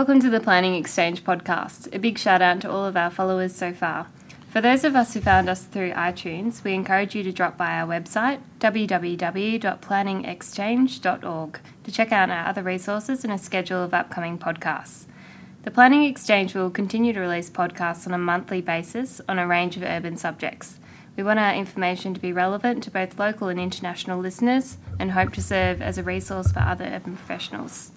Welcome to the Planning Exchange podcast. A big shout out to all of our followers so far. For those of us who found us through iTunes, we encourage you to drop by our website, www.planningexchange.org, to check out our other resources and a schedule of upcoming podcasts. The Planning Exchange will continue to release podcasts on a monthly basis on a range of urban subjects. We want our information to be relevant to both local and international listeners and hope to serve as a resource for other urban professionals.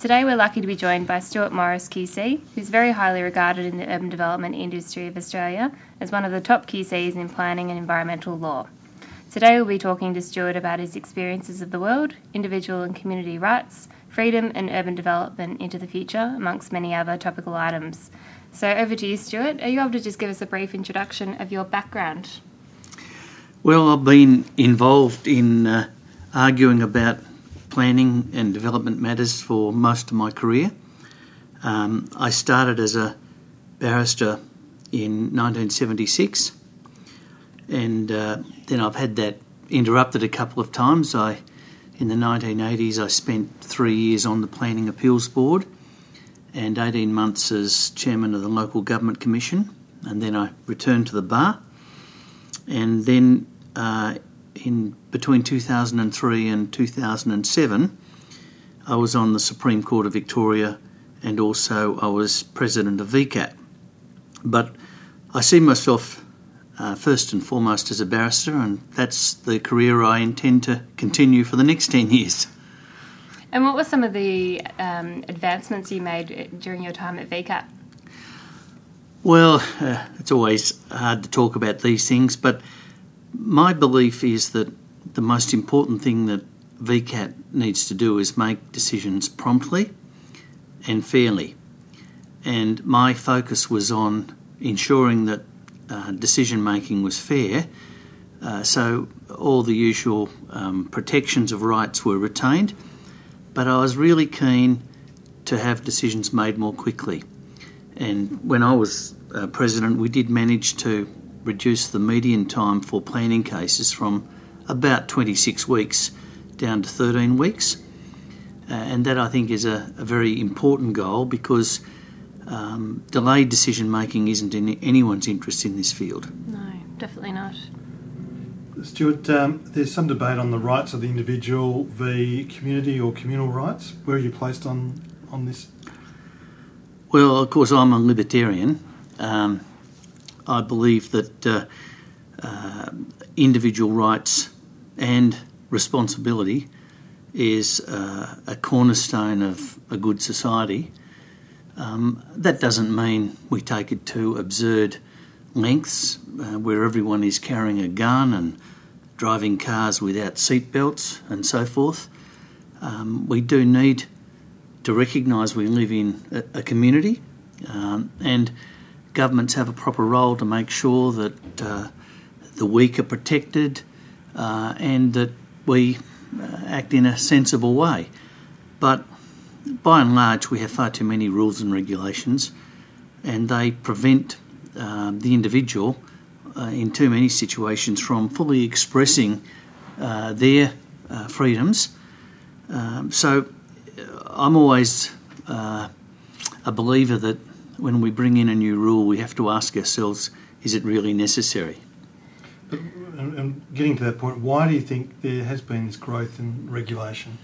Today, we're lucky to be joined by Stuart Morris QC, who's very highly regarded in the urban development industry of Australia as one of the top QCs in planning and environmental law. Today, we'll be talking to Stuart about his experiences of the world, individual and community rights, freedom, and urban development into the future, amongst many other topical items. So, over to you, Stuart. Are you able to just give us a brief introduction of your background? Well, I've been involved in uh, arguing about planning and development matters for most of my career. Um, I started as a barrister in 1976, and uh, then I've had that interrupted a couple of times. I, in the 1980s, I spent three years on the Planning Appeals Board and 18 months as chairman of the Local Government Commission, and then I returned to the bar. And then uh, in between 2003 and 2007, I was on the Supreme Court of Victoria and also I was president of VCAT. But I see myself uh, first and foremost as a barrister, and that's the career I intend to continue for the next 10 years. And what were some of the um, advancements you made during your time at VCAT? Well, uh, it's always hard to talk about these things, but my belief is that the most important thing that VCAT needs to do is make decisions promptly and fairly. And my focus was on ensuring that uh, decision making was fair, uh, so all the usual um, protections of rights were retained, but I was really keen to have decisions made more quickly. And when I was uh, president, we did manage to reduce the median time for planning cases from about 26 weeks down to 13 weeks. Uh, and that I think is a, a very important goal because um, delayed decision making isn't in anyone's interest in this field. No, definitely not. Stuart, um, there's some debate on the rights of the individual v community or communal rights. Where are you placed on, on this? Well, of course, I'm a libertarian. Um, I believe that uh, uh, individual rights and responsibility is uh, a cornerstone of a good society. Um, that doesn't mean we take it to absurd lengths uh, where everyone is carrying a gun and driving cars without seatbelts and so forth. Um, we do need to recognise we live in a, a community um, and governments have a proper role to make sure that uh, the weak are protected uh, and that we uh, act in a sensible way. But by and large, we have far too many rules and regulations, and they prevent um, the individual uh, in too many situations from fully expressing uh, their freedoms. Um, so I'm always a believer that when we bring in a new rule, we have to ask ourselves, is it really necessary? But, and getting to that point, why do you think there has been this growth in regulation?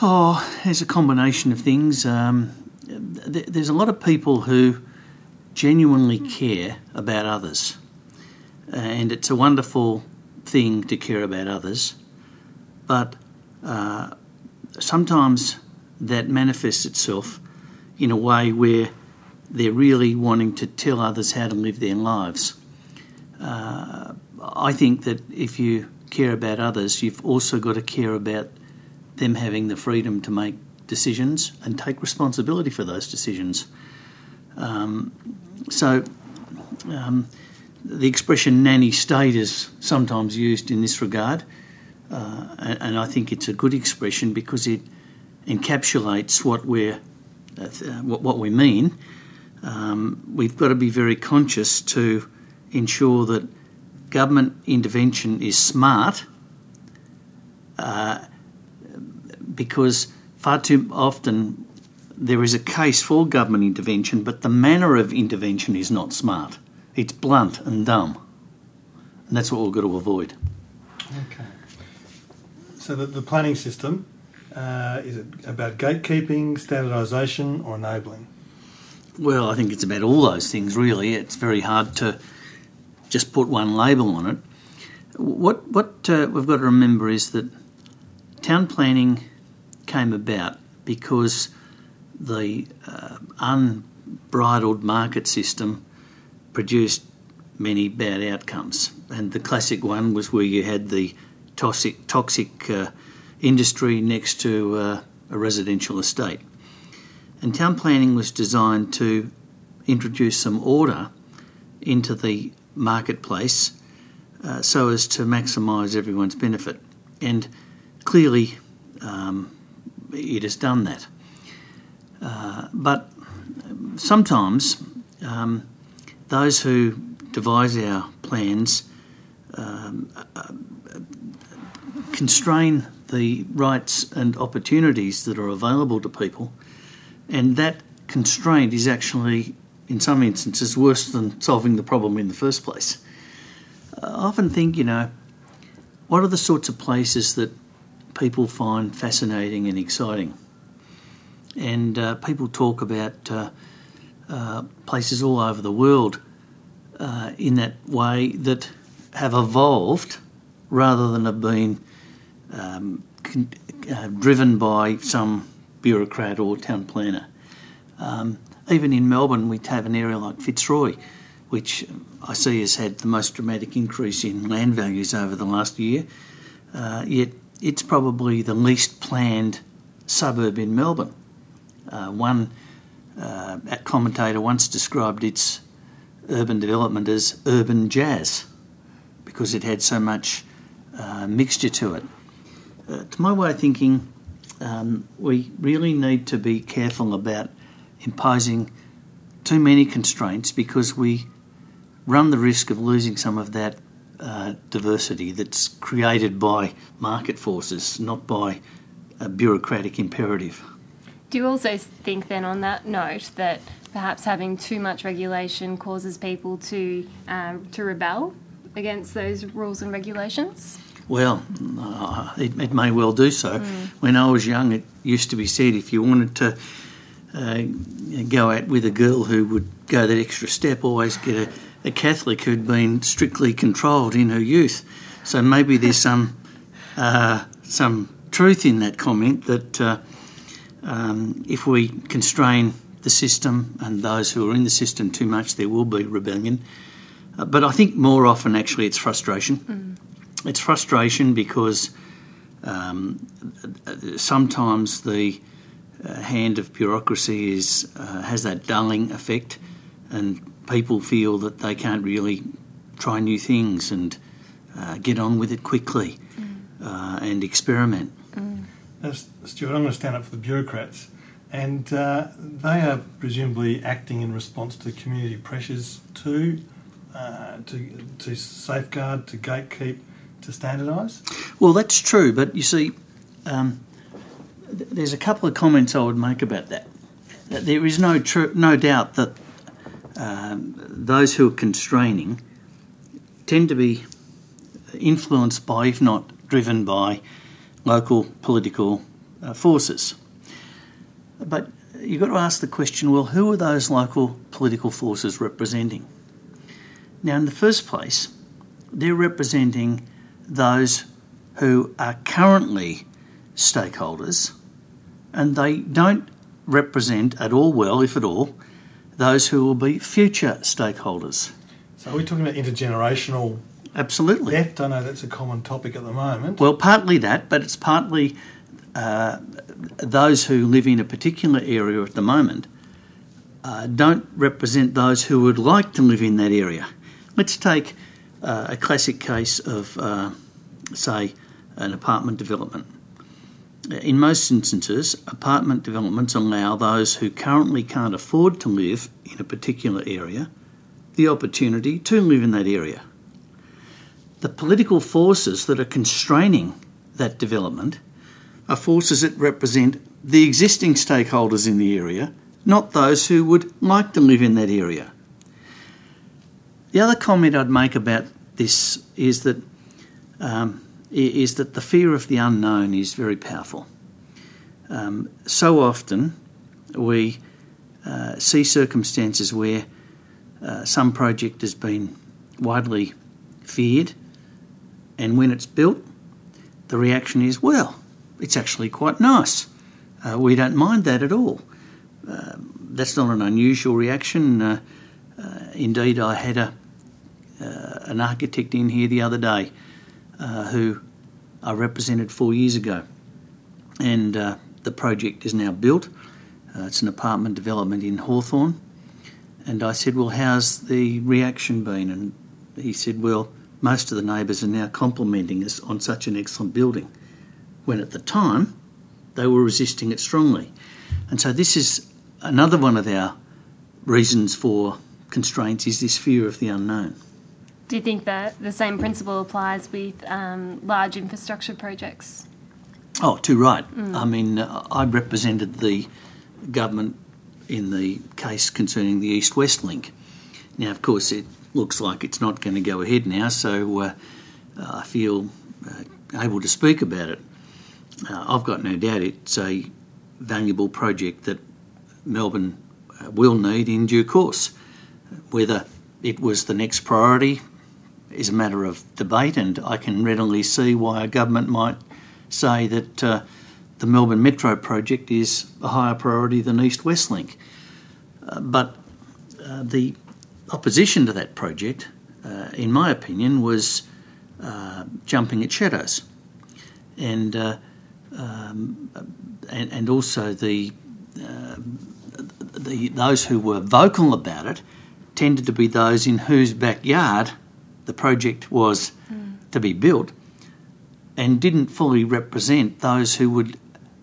Oh, there's a combination of things. Um, there's a lot of people who genuinely care about others, and it's a wonderful thing to care about others, but uh, sometimes that manifests itself in a way where they're really wanting to tell others how to live their lives. Uh, I think that if you care about others, you've also got to care about them having the freedom to make decisions and take responsibility for those decisions. Um, so, um, the expression nanny state is sometimes used in this regard, uh, and, and, I think it's a good expression because it encapsulates what we're uh, what, what we mean um, we've got to be very conscious to ensure that government intervention is smart uh, because far too often there is a case for government intervention, but the manner of intervention is not smart. It's blunt and dumb. And that's what we've got to avoid. Okay. So the, the planning system, uh, is it about gatekeeping, standardisation or enabling? Well, I think it's about all those things, really. It's very hard to just put one label on it. What, what uh, we've got to remember is that town planning came about because the uh, unbridled market system produced many bad outcomes. And the classic one was where you had the toxic, toxic uh, industry next to uh, a residential estate. And town planning was designed to introduce some order into the marketplace uh, so as to maximise everyone's benefit. And clearly, um, it has done that. Uh, but sometimes um, those who devise our plans um, uh, constrain the rights and opportunities that are available to people, and that constraint is actually, in some instances, worse than solving the problem in the first place. I often think, you know, what are the sorts of places that people find fascinating and exciting? And uh, people talk about uh, uh, places all over the world uh, in that way that have evolved rather than have been um, con- uh, driven by some bureaucrat or town planner. Um, even in Melbourne, we have an area like Fitzroy, which I see has had the most dramatic increase in land values over the last year. Uh, yet it's probably the least planned suburb in Melbourne. Uh, one uh, commentator once described its urban development as urban jazz because it had so much uh, mixture to it. Uh, to my way of thinking, um, we really need to be careful about imposing too many constraints because we run the risk of losing some of that uh, diversity that's created by market forces, not by a bureaucratic imperative. Do you also think, then, on that note, that perhaps having too much regulation causes people to um, to rebel against those rules and regulations? Well, uh, it, it, may well do so. Mm. When I was young, it used to be said if you wanted to uh, go out with a girl who would go that extra step, always get a, a Catholic who'd been strictly controlled in her youth. So maybe there's some uh, some truth in that comment that uh, um, if we constrain the system and those who are in the system too much, there will be rebellion. Uh, but I think more often, actually, it's frustration. Mm. It's frustration because um, sometimes the uh, hand of bureaucracy is uh, has that dulling effect, and people feel that they can't really try new things and uh, get on with it quickly mm. and experiment. Now, Stuart, I'm going to stand up for the bureaucrats, and uh, they are presumably acting in response to community pressures too, uh, to, to safeguard, to gatekeep, to standardise? Well, that's true, but you see, um, th- there's a couple of comments I would make about that. that there is no, tr- no doubt that um, those who are constraining tend to be influenced by, if not driven by, local political uh, forces. But you've got to ask the question well, who are those local political forces representing? Now, in the first place, they're representing those who are currently stakeholders and they don't represent at all well, if at all, those who will be future stakeholders. So, are we talking about intergenerational Absolutely. Theft, I know that's a common topic at the moment. Well, partly that, but it's partly uh, those who live in a particular area at the moment uh, don't represent those who would like to live in that area. Let's take uh, a classic case of, uh, say, an apartment development. In most instances, apartment developments allow those who currently can't afford to live in a particular area the opportunity to live in that area the political forces that are constraining that development are forces that represent the existing stakeholders in the area, not those who would like to live in that area. The other comment I'd make about this is that um, is that the fear of the unknown is very powerful. Um, so often we uh, see circumstances where uh, some project has been widely feared, and when it's built, the reaction is, well, it's actually quite nice. Uh, we don't mind that at all. Uh, that's not an unusual reaction. Uh, uh, indeed, I had a, Uh, an architect in here the other day uh, who I represented four years ago, and uh, the project is now built. it's an apartment development in Hawthorn. And I said, Well, how's the reaction been? And he said, Well, most of the neighbours are now complimenting us on such an excellent building, when at the time they were resisting it strongly. And so this is another one of our reasons for constraints is this fear of the unknown. Do you think that the same principle applies with um, large infrastructure projects? Oh, too right. Mm. I mean, uh, I represented the government in the case concerning the East West link. Now, of course, it looks like it's not going to go ahead now, so uh, I feel uh, able to speak about it. Uh, I've got no doubt it's a valuable project that Melbourne uh, will need in due course. Whether it was the next priority is a matter of debate, and I can readily see why a government might say that uh, the Melbourne Metro project is a higher priority than East West Link. Uh, but uh, the opposition to that project, uh, in my opinion, was uh, jumping at shadows. And, uh, um, and, and, also the, the, those who were vocal about it tended to be those in whose backyard the project was mm. to be built and didn't fully represent those who would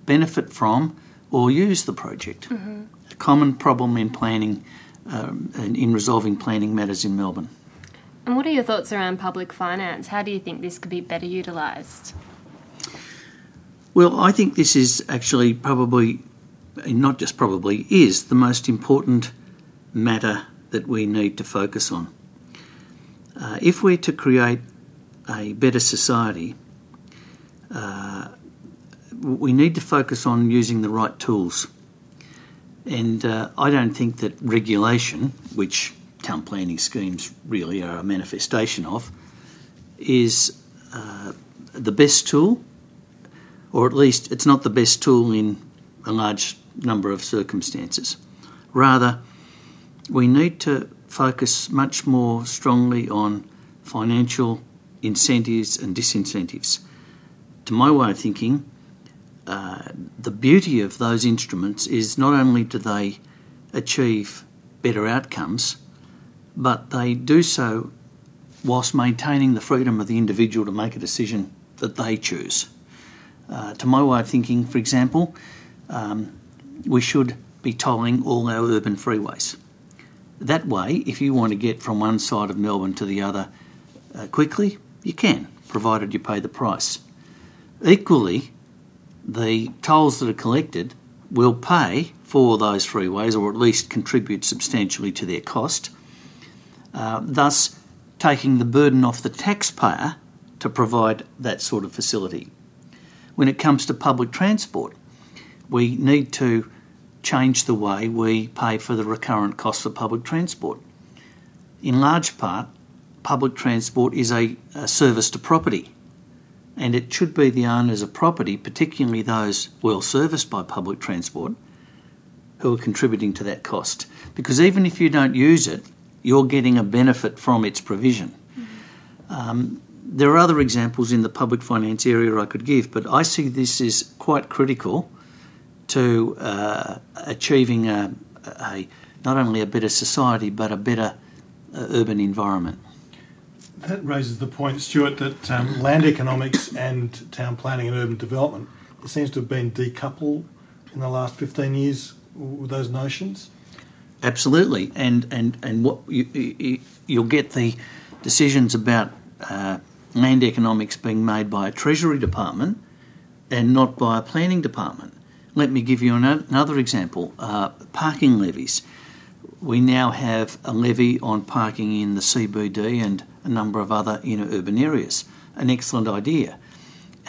benefit from or use the project. Mm-hmm. A common problem in planning, um, in resolving planning matters in Melbourne. And what are your thoughts around public finance? How do you think this could be better utilised? Well, I think this is actually probably, not just probably, is the most important matter that we need to focus on. Uh, if we're to create a better society, uh, we need to focus on using the right tools. And uh, I don't think that regulation, which town planning schemes really are a manifestation of, is uh, the best tool, or at least it's not the best tool in a large number of circumstances. Rather, we need to focus much more strongly on financial incentives and disincentives. To my way of thinking, uh, the beauty of those instruments is not only do they achieve better outcomes, but they do so whilst maintaining the freedom of the individual to make a decision that they choose. Uh, to my way of thinking, for example, um, we should be tolling all our urban freeways. That way, if you want to get from one side of Melbourne to the other uh, quickly, you can, provided you pay the price. Equally, the tolls that are collected will pay for those freeways or at least contribute substantially to their cost, uh, thus taking the burden off the taxpayer to provide that sort of facility. When it comes to public transport, we need to change the way we pay for the recurrent costs of public transport. In large part, public transport is a, a service to property and it should be the owners of property, particularly those well serviced by public transport, who are contributing to that cost. Because even if you don't use it, you're getting a benefit from its provision. Mm-hmm. Um, there are other examples in the public finance area I could give, but I see this as quite critical to uh, achieving a, a, not only a better society but a better uh, urban environment. That raises the point, Stuart, that um, land economics and town planning and urban development it seems to have been decoupled in the last 15 years with those notions. Absolutely, and and and what you, you you'll get the decisions about uh, land economics being made by a treasury department, and not by a planning department. Let me give you another example uh, parking levies. We now have a levy on parking in the CBD and a number of other inner urban areas. An excellent idea,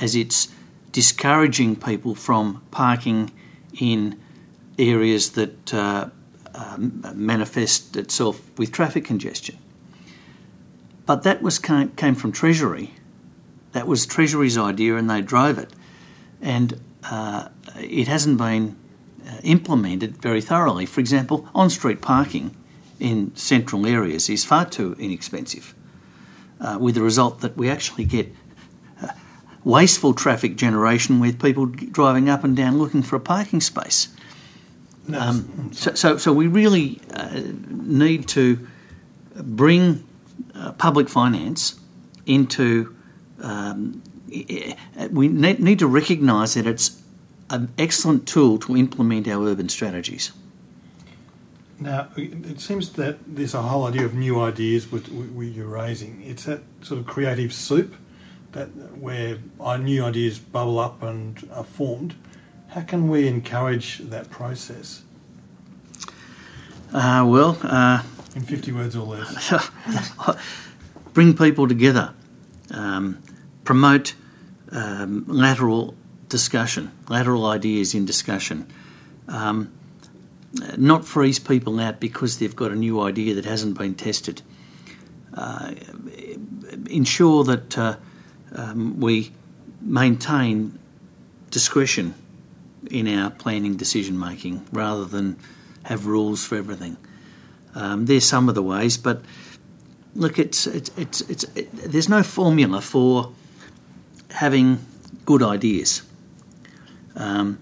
as it's discouraging people from parking in areas that uh, uh, manifest itself with traffic congestion. But that was came, from Treasury. That was Treasury's idea, and they drove it. And uh, it hasn't been uh, implemented very thoroughly. For example, on street parking in central areas is far too inexpensive, uh, with the result that we actually get uh, wasteful traffic generation with people driving up and down looking for a parking space. Um, so, so, so, we really uh, need to bring uh, public finance into. Um, we need to recognise that it's an excellent tool to implement our urban strategies. Now, it seems that there's a whole idea of new ideas which you're raising. It's that sort of creative soup that where new ideas bubble up and are formed. How can we encourage that process? Uh, well, uh, in 50 words or less, bring people together, um, promote um, lateral discussion, lateral ideas in discussion. Um, not freeze people out because they've got a new idea that hasn't been tested. Uh, ensure that uh, um, we maintain discretion in our planning decision making rather than have rules for everything. Um, there's some of the ways, but look, it's it's it's, it's it, there's no formula for having good ideas. Um,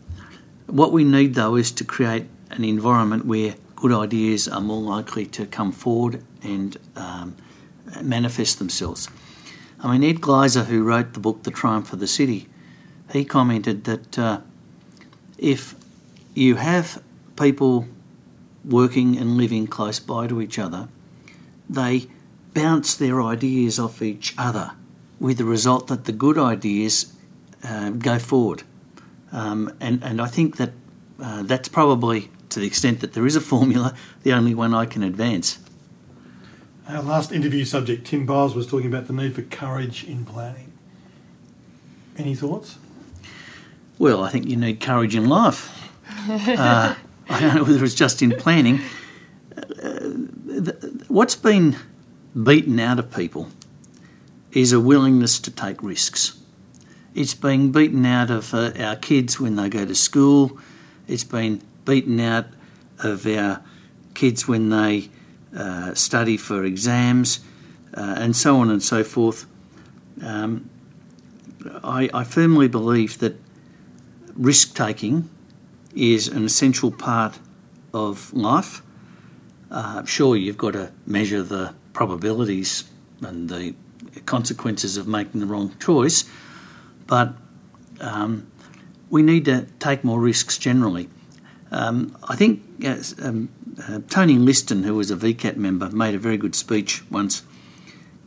what we need, though, is to create an environment where good ideas are more likely to come forward and um, manifest themselves. I mean, Ed Glaeser, who wrote the book The Triumph of the City, he commented that uh, if you have people working and living close by to each other, they bounce their ideas off each other with the result that the good ideas uh, go forward. Um, and, and I think that uh, that's probably, to the extent that there is a formula, the only one I can advance. Our last interview subject, Tim Biles, was talking about the need for courage in planning. Any thoughts? Well, I think you need courage in life. Uh, I don't know whether it's just in planning. Uh, what's been beaten out of people is a willingness to take risks. It's being beaten out of uh, our kids when they go to school. It's been beaten out of our kids when they uh, study for exams, uh, and so on and so forth. Um, I, I firmly believe that risk taking is an essential part of life. Uh, sure, you've got to measure the probabilities and the consequences of making the wrong choice, but um, we need to take more risks generally. Um, I think uh, um, uh, Tony Liston, who was a VCAT member, made a very good speech once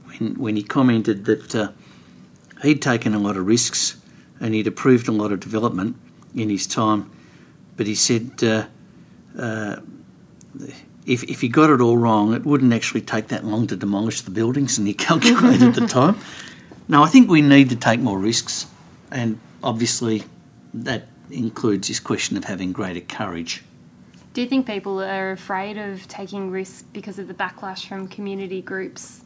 when, when he commented that uh, he'd taken a lot of risks and he'd approved a lot of development in his time but he said uh, uh, if, if he got it all wrong, it wouldn't actually take that long to demolish the buildings, and he calculated the time. Now, I think we need to take more risks, and obviously that includes this question of having greater courage. Do you think people are afraid of taking risks because of the backlash from community groups,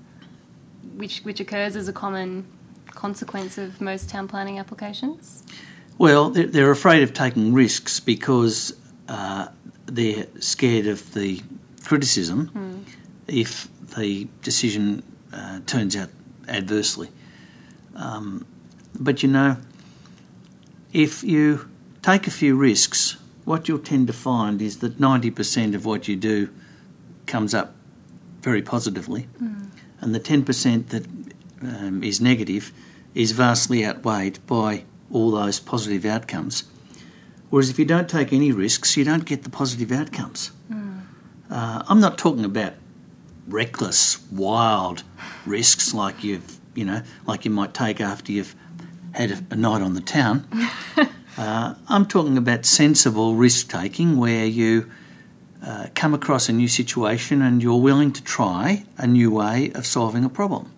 which which occurs as a common consequence of most town planning applications? Well, they're afraid of taking risks because uh, they're scared of the criticism mm. if the decision uh, turns out adversely. Um, but you know, if you take a few risks, what you'll tend to find is that 90% of what you do comes up very positively, mm. and the 10% that um, is negative is vastly outweighed by all those positive outcomes. Whereas if you don't take any risks, you don't get the positive outcomes. Mm. Uh, I'm not talking about reckless, wild risks like you've, you know, like you might take after you've had a, a night on the town. uh, I'm talking about sensible risk taking where you uh, come across a new situation and you're willing to try a new way of solving a problem,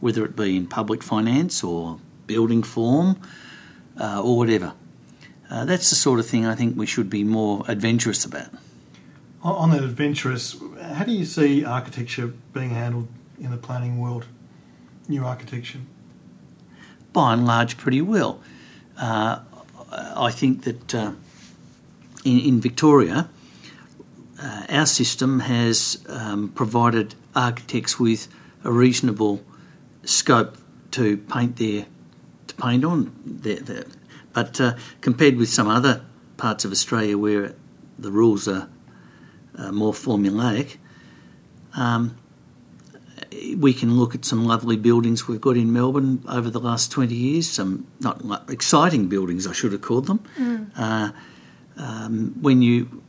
whether it be in public finance or building form uh, or whatever. Uh, that's the sort of thing I think we should be more adventurous about. On that adventurous, how do you see architecture being handled in the planning world? New architecture? By and large, pretty well. Uh, I think that uh, in, in, Victoria, uh, our system has um, provided architects with a reasonable scope to paint their to paint on their, their but uh, compared with some other parts of Australia where the rules are uh, more formulaic, um, we can look at some lovely buildings we've got in Melbourne over the last 20 years, some not exciting buildings, I should have called them. Mm. Uh, um, when you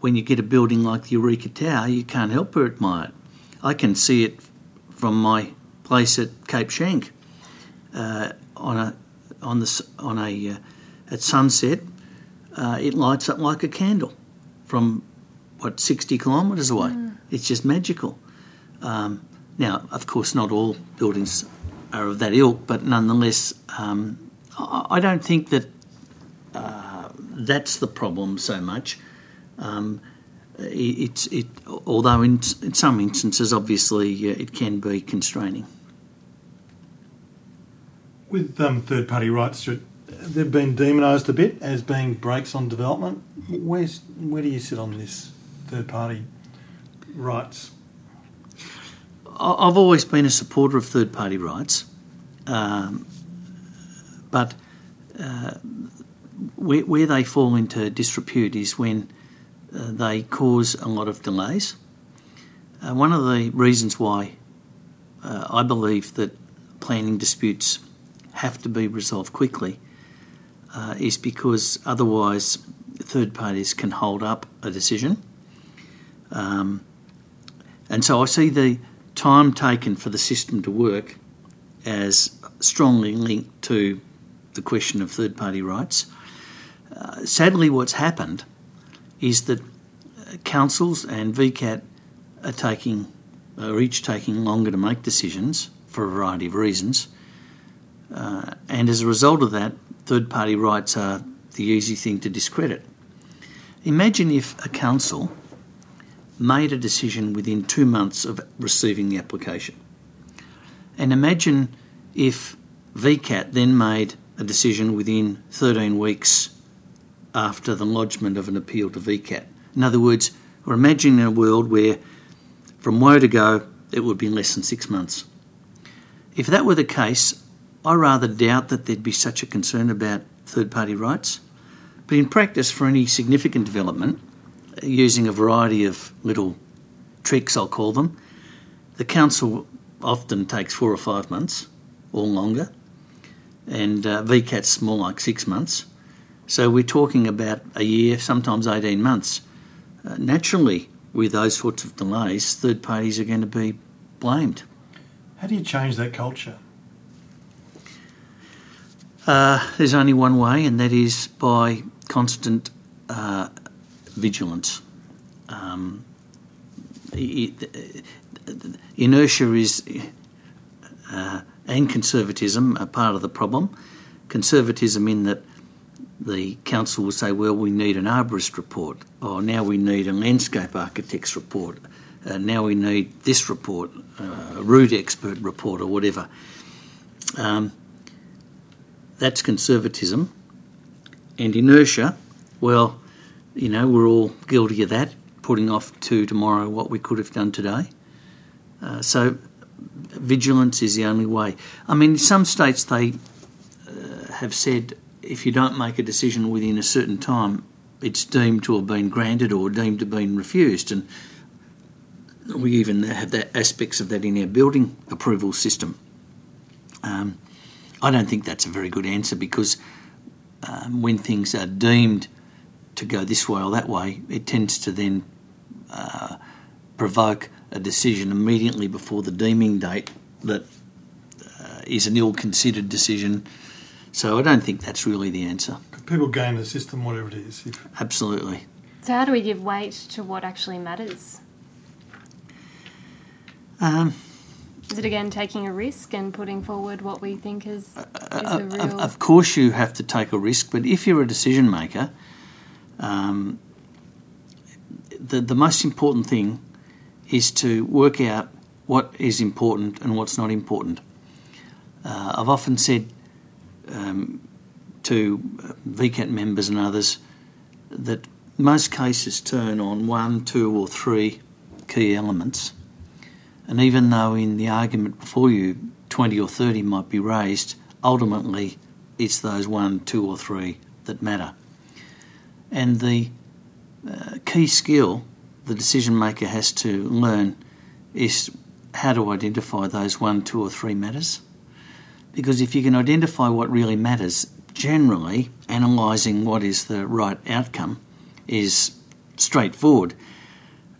when you get a building like the Eureka Tower, you can't help but admire it. I can see it from my place at Cape Schanck uh, on a on the on a uh, at sunset. Uh, it lights up like a candle from what, 60 kilometres away. Mm. It's just magical. Um, now, of course, not all buildings are of that ilk, but nonetheless, um, I, don't think that uh, that's the problem so much. Um, it, it, although in, in some instances, obviously, uh, it can be constraining. With um, third party rights, they've been demonised a bit as being brakes on development. Where's, where do you sit on this? third party rights? I've always been a supporter of third party rights, um, but uh, where, where, they fall into disrepute is when uh, they cause a lot of delays. Uh, one of the reasons why uh, I believe that planning disputes have to be resolved quickly uh, is because otherwise third parties can hold up a decision um, and so I see the time taken for the system to work as strongly linked to the question of third party rights. Uh, sadly, what's happened is that uh, councils and VCAT are taking are each taking longer to make decisions for a variety of reasons, uh, and as a result of that, third party rights are the easy thing to discredit. Imagine if a council made a decision within two months of receiving the application. And imagine if VCAT then made a decision within 13 weeks after the lodgement of an appeal to VCAT. In other words, we're imagining a world where from woe to go, it would be less than six months. If that were the case, I rather doubt that there'd be such a concern about third party rights. But in practice, for any significant development, using a variety of little tricks, I'll call them. The council often takes four or five months or longer, and uh, VCAT's more like six months. So we're talking about a year, sometimes 18 months. Uh, naturally, with those sorts of delays, third parties are going to be blamed. How do you change that culture? Uh, there's only one way, and that is by constant uh, vigilance. Um, inertia is uh, and conservatism are part of the problem. Conservatism in that the council will say, well, we need an arborist report, or now we need a landscape architect's report, uh, now we need this report, uh, a root expert report, or whatever. Um, that's conservatism. And inertia, well, you know, we're all guilty of that, putting off to tomorrow what we could have done today. Uh, so vigilance is the only way. I mean, some states they uh, have said if you don't make a decision within a certain time, it's deemed to have been granted or deemed to have been refused, and we even have that aspects of that in our building approval system. Um, I don't think that's a very good answer because um, when things are deemed to go this way or that way, it tends to then uh, provoke a decision immediately before the deeming date that uh, is an ill considered decision So I don't think that's really the answer. People game the system, whatever it is. If, Absolutely. So, how do we give weight to what actually matters? Um, Is it again taking a risk and putting forward what we think is, is Uh, the of, real? of course, you have to take a risk, but if you're a decision maker, um, the the most important thing is to work out what is important and what's not important. Uh, I've often said um, to VCAT members and others that most cases turn on one, two, or three key elements. And even though in the argument before you 20 or 30 might be raised, ultimately it's those one, two, or three that matter. And the uh, key skill the decision maker has to learn is how to identify those one, two, or three matters. Because if you can identify what really matters, generally analysing what is the right outcome is straightforward.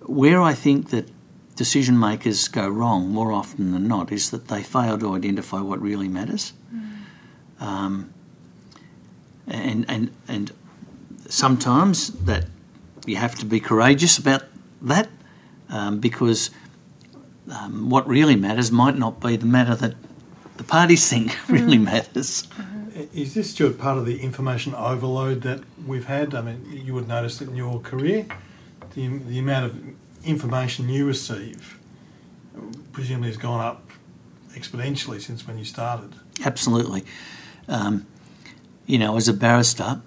Where I think that decision makers go wrong more often than not is that they fail to identify what really matters. Um, and, and, and sometimes that you have to be courageous about that um, because um, what really matters might not be the matter that the parties think really matters. is this, Stuart, part of the information overload that we've had? I mean, you would notice it in your career, the, the amount of information you receive presumably has gone up exponentially since when you started. Absolutely. Um, you know, as a barrister,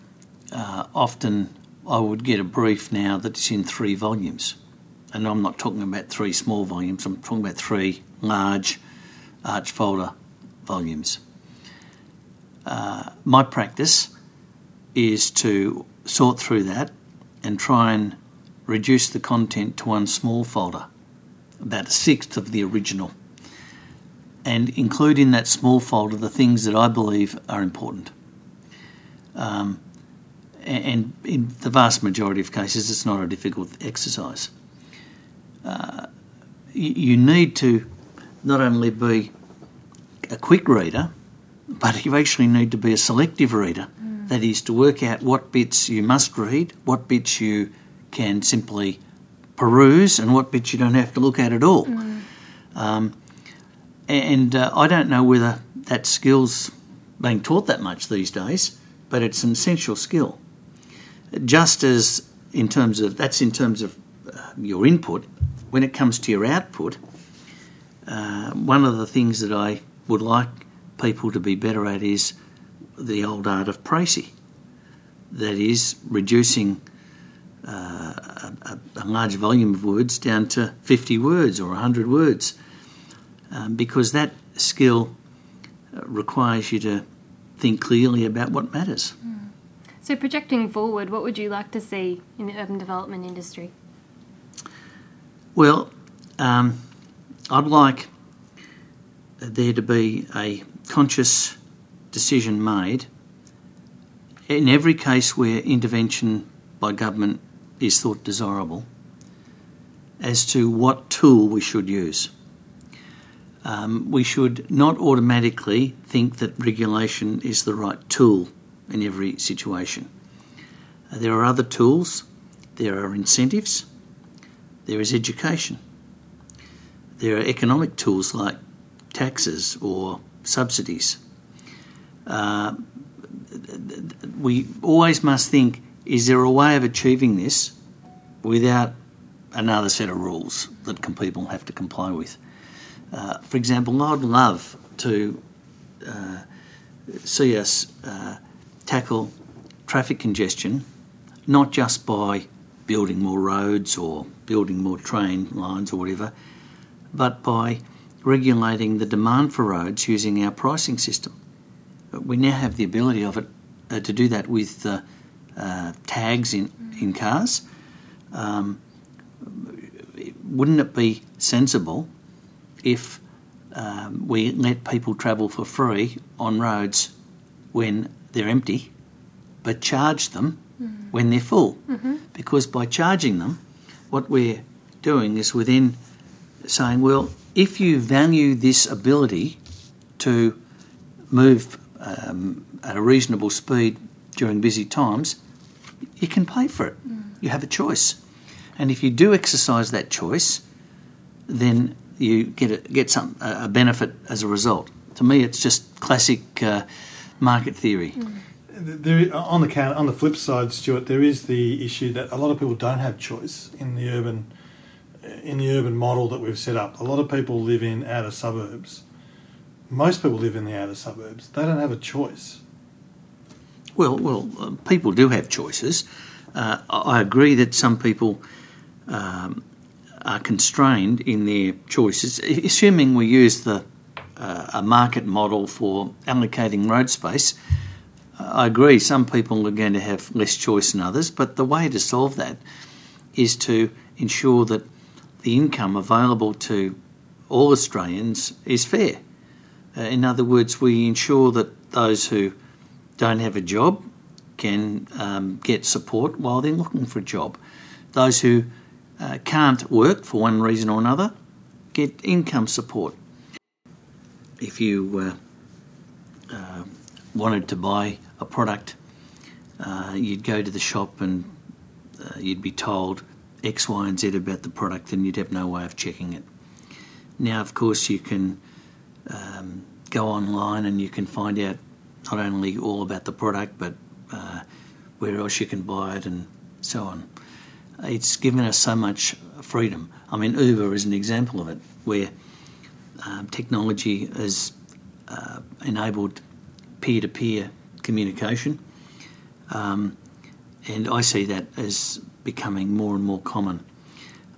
uh, often I would get a brief now that's in three volumes. And I'm not talking about three small volumes, I'm talking about three large arch folder volumes. Uh, my practice is to sort through that and try and reduce the content to one small folder, about a sixth of the original and include in that small folder the things that I believe are important. Um, and in the vast majority of cases, it's not a difficult exercise. Uh, you need to not only be a quick reader, but you actually need to be a selective reader. Mm. That is, to work out what bits you must read, what bits you can simply peruse, and what bits you don't have to look at at all. Mm. Um, and uh, I don't know whether that skill's being taught that much these days, but it's an essential skill. Just as in terms of that's in terms of uh, your input, when it comes to your output, uh, one of the things that I would like people to be better at is the old art of précis. That is reducing uh, a, a, large volume of words down to 50 words or 100 words um, because that skill requires you to think clearly about what matters. Mm. So, projecting forward, what would you like to see in the urban development industry? Well, um, I'd like there to be a conscious decision made. In every case where intervention by government is thought desirable as to what tool we should use. Um, we should not automatically think that regulation is the right tool in every situation. Uh, there are other tools, there are incentives, there is education, there are economic tools like taxes or subsidies. Uh, we always must think is there a way of achieving this without another set of rules that people have to comply with? Uh, for example, I'd love to uh, see us uh, tackle traffic congestion not just by building more roads or building more train lines or whatever, but by regulating the demand for roads using our pricing system. We now have the ability of it uh, to do that with uh, tags in, in cars. Um, wouldn't it be sensible if um, we let people travel for free on roads when they're empty, but charge them mm-hmm. when they're full. Mm-hmm. Because by charging them, what we're doing is within saying, well, if you value this ability to move um, at a reasonable speed during busy times, you can pay for it. You have a choice. And if you do exercise that choice, then you get a, get some a benefit as a result. To me, it's just classic uh, market theory. There, on the count, on the flip side, Stuart, there is the issue that a lot of people don't have choice in the urban in the urban model that we've set up. A lot of people live in outer suburbs. Most people live in the outer suburbs. They don't have a choice. Well, well, uh, people do have choices. Uh, I agree that some people um, are constrained in their choices, assuming we use the uh, a market model for allocating road space. I agree, some people are going to have less choice than others, but the way to solve that is to ensure that the income available to all Australians is fair. Uh, in other words, we ensure that those who don't have a job can um, get support while they're looking for a job. Those who uh, can't work for one reason or another get income support. If you uh, uh wanted to buy a product, uh, you'd go to the shop and uh, you'd be told X, Y, and Z about the product, and you'd have no way of checking it. Now, of course, you can um, go online and you can find out not only all about the product, but uh, where else you can buy it and so on. It's given us so much freedom. I mean, Uber is an example of it, where um, technology has uh, enabled peer to peer communication. Um, and I see that as becoming more and more common.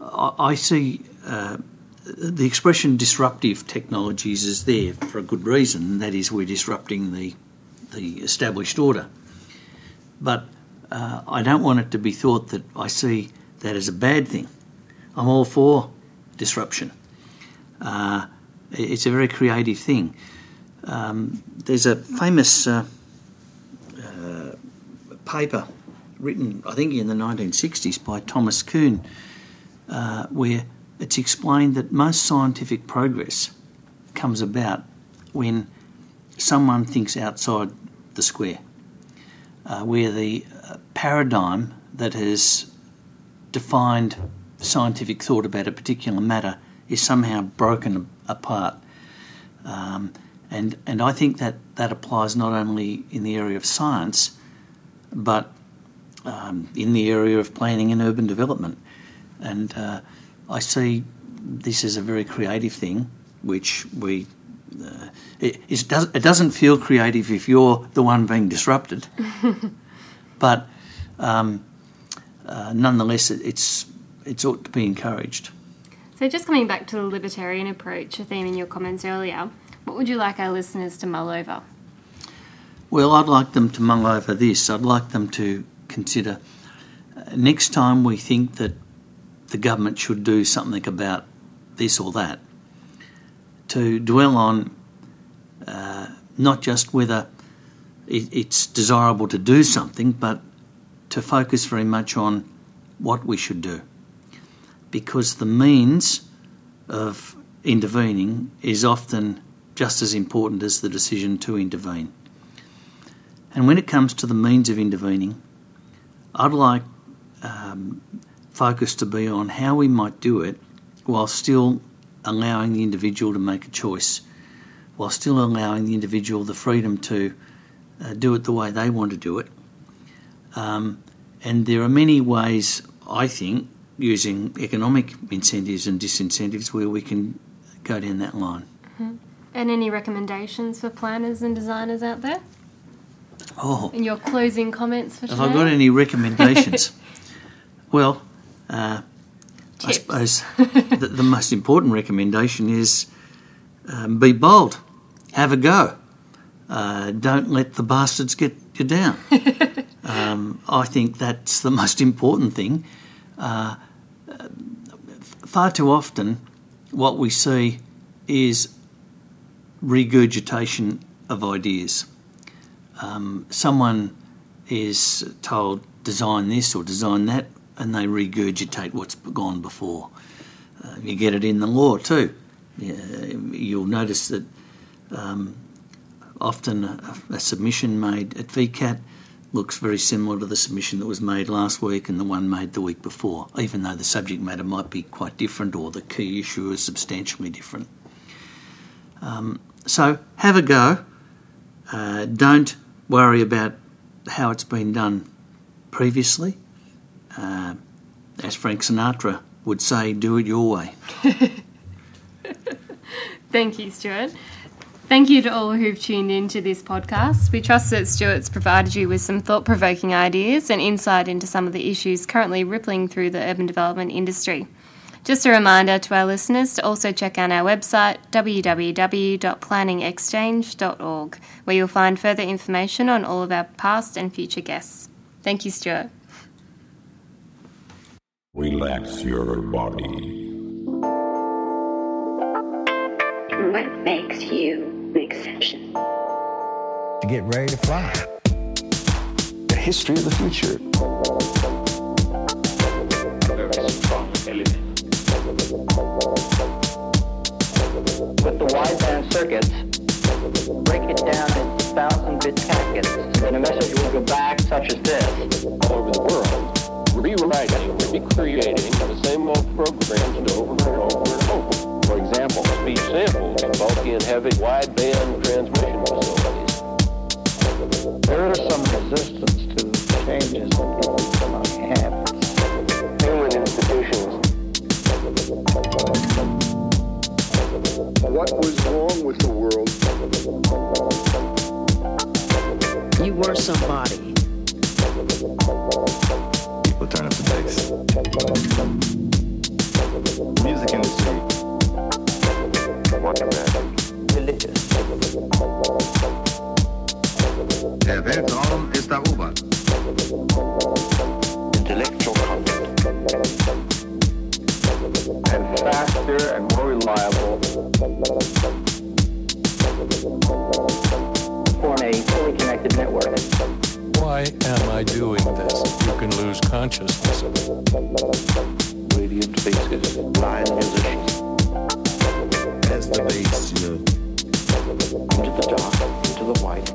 I, I see uh, the expression disruptive technologies is there for a good reason, that is, we're disrupting the, the established order. But uh, I don't want it to be thought that I see that as a bad thing. I'm all for disruption. Uh, it's a very creative thing. Um, there's a famous uh, uh, paper written, I think, in the 1960s by Thomas Kuhn, uh, where it's explained that most scientific progress comes about when someone thinks outside the square, uh, where the uh, paradigm that has defined scientific thought about a particular matter is somehow broken apart. Um, and, and I think that that applies not only in the area of science, but um, in the area of planning and urban development. And uh, I see this as a very creative thing, which we. Uh, it, does, it doesn't feel creative if you're the one being disrupted, but um, uh, nonetheless, it, it's it's ought to be encouraged. So, just coming back to the libertarian approach, a theme in your comments earlier, what would you like our listeners to mull over? Well, I'd like them to mull over this. I'd like them to consider uh, next time we think that the government should do something about this or that, to dwell on uh, not just whether it, it's desirable to do something, but to focus very much on what we should do. Because the means of intervening is often just as important as the decision to intervene. And when it comes to the means of intervening, I'd like um, focus to be on how we might do it while still allowing the individual to make a choice, while still allowing the individual the freedom to uh, do it the way they want to do it. Um, and there are many ways, I think, using economic incentives and disincentives where we can go down that line. Mm-hmm. And any recommendations for planners and designers out there? Oh. In your closing comments for today? Have I got any recommendations? well, uh, I suppose the, the, most important recommendation is um, be bold, have a go. Uh, don't let the bastards get you down. um, I think that's the most important thing. Uh, far too often, what we see is regurgitation of ideas. Um, someone is told design this or design that, and they regurgitate what's gone before. Uh, you get it in the law too. Yeah, you'll notice that um, often a, a submission made at VCAT looks very similar to the submission that was made last week and the one made the week before, even though the subject matter might be quite different or the key issue is substantially different. Um, so have a go. Uh, don't worry about how it's been done previously. Uh, as Frank Sinatra would say, do it your way. Thank you, Stuart. Thank you to all who've tuned in to this podcast. We trust that Stuart's provided you with some thought provoking ideas and insight into some of the issues currently rippling through the urban development industry. Just a reminder to our listeners to also check out our website www.planningexchange.org, where you'll find further information on all of our past and future guests. Thank you, Stuart. Relax your body. What makes you an exception? to get ready to fly. the history of the future. with the wideband circuits, break it down into thousand bit packets, and a message will go back such as this. all over the world, rewriting, recreating the same old programs over and over and over. For example, speech samples in bulky and heavy wideband transmission facilities. There is some resistance to changes among habits. Human institutions What was wrong with the world? You were somebody. People turn up the bass. Music industry. Religious. Der Weltraum ist erobert. Intellectual content. And faster and more reliable. Form a fully connected network. Why am I doing this? You can lose consciousness. Radiant faces. Blind musicians. As the bass, you know. Into the dark. Into the white.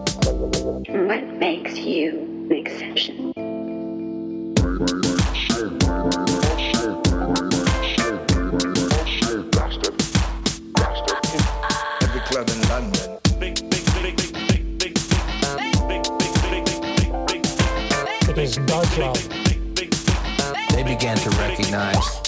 What makes you an exception? Bastard. Bastard. Every club in London. They began to recognize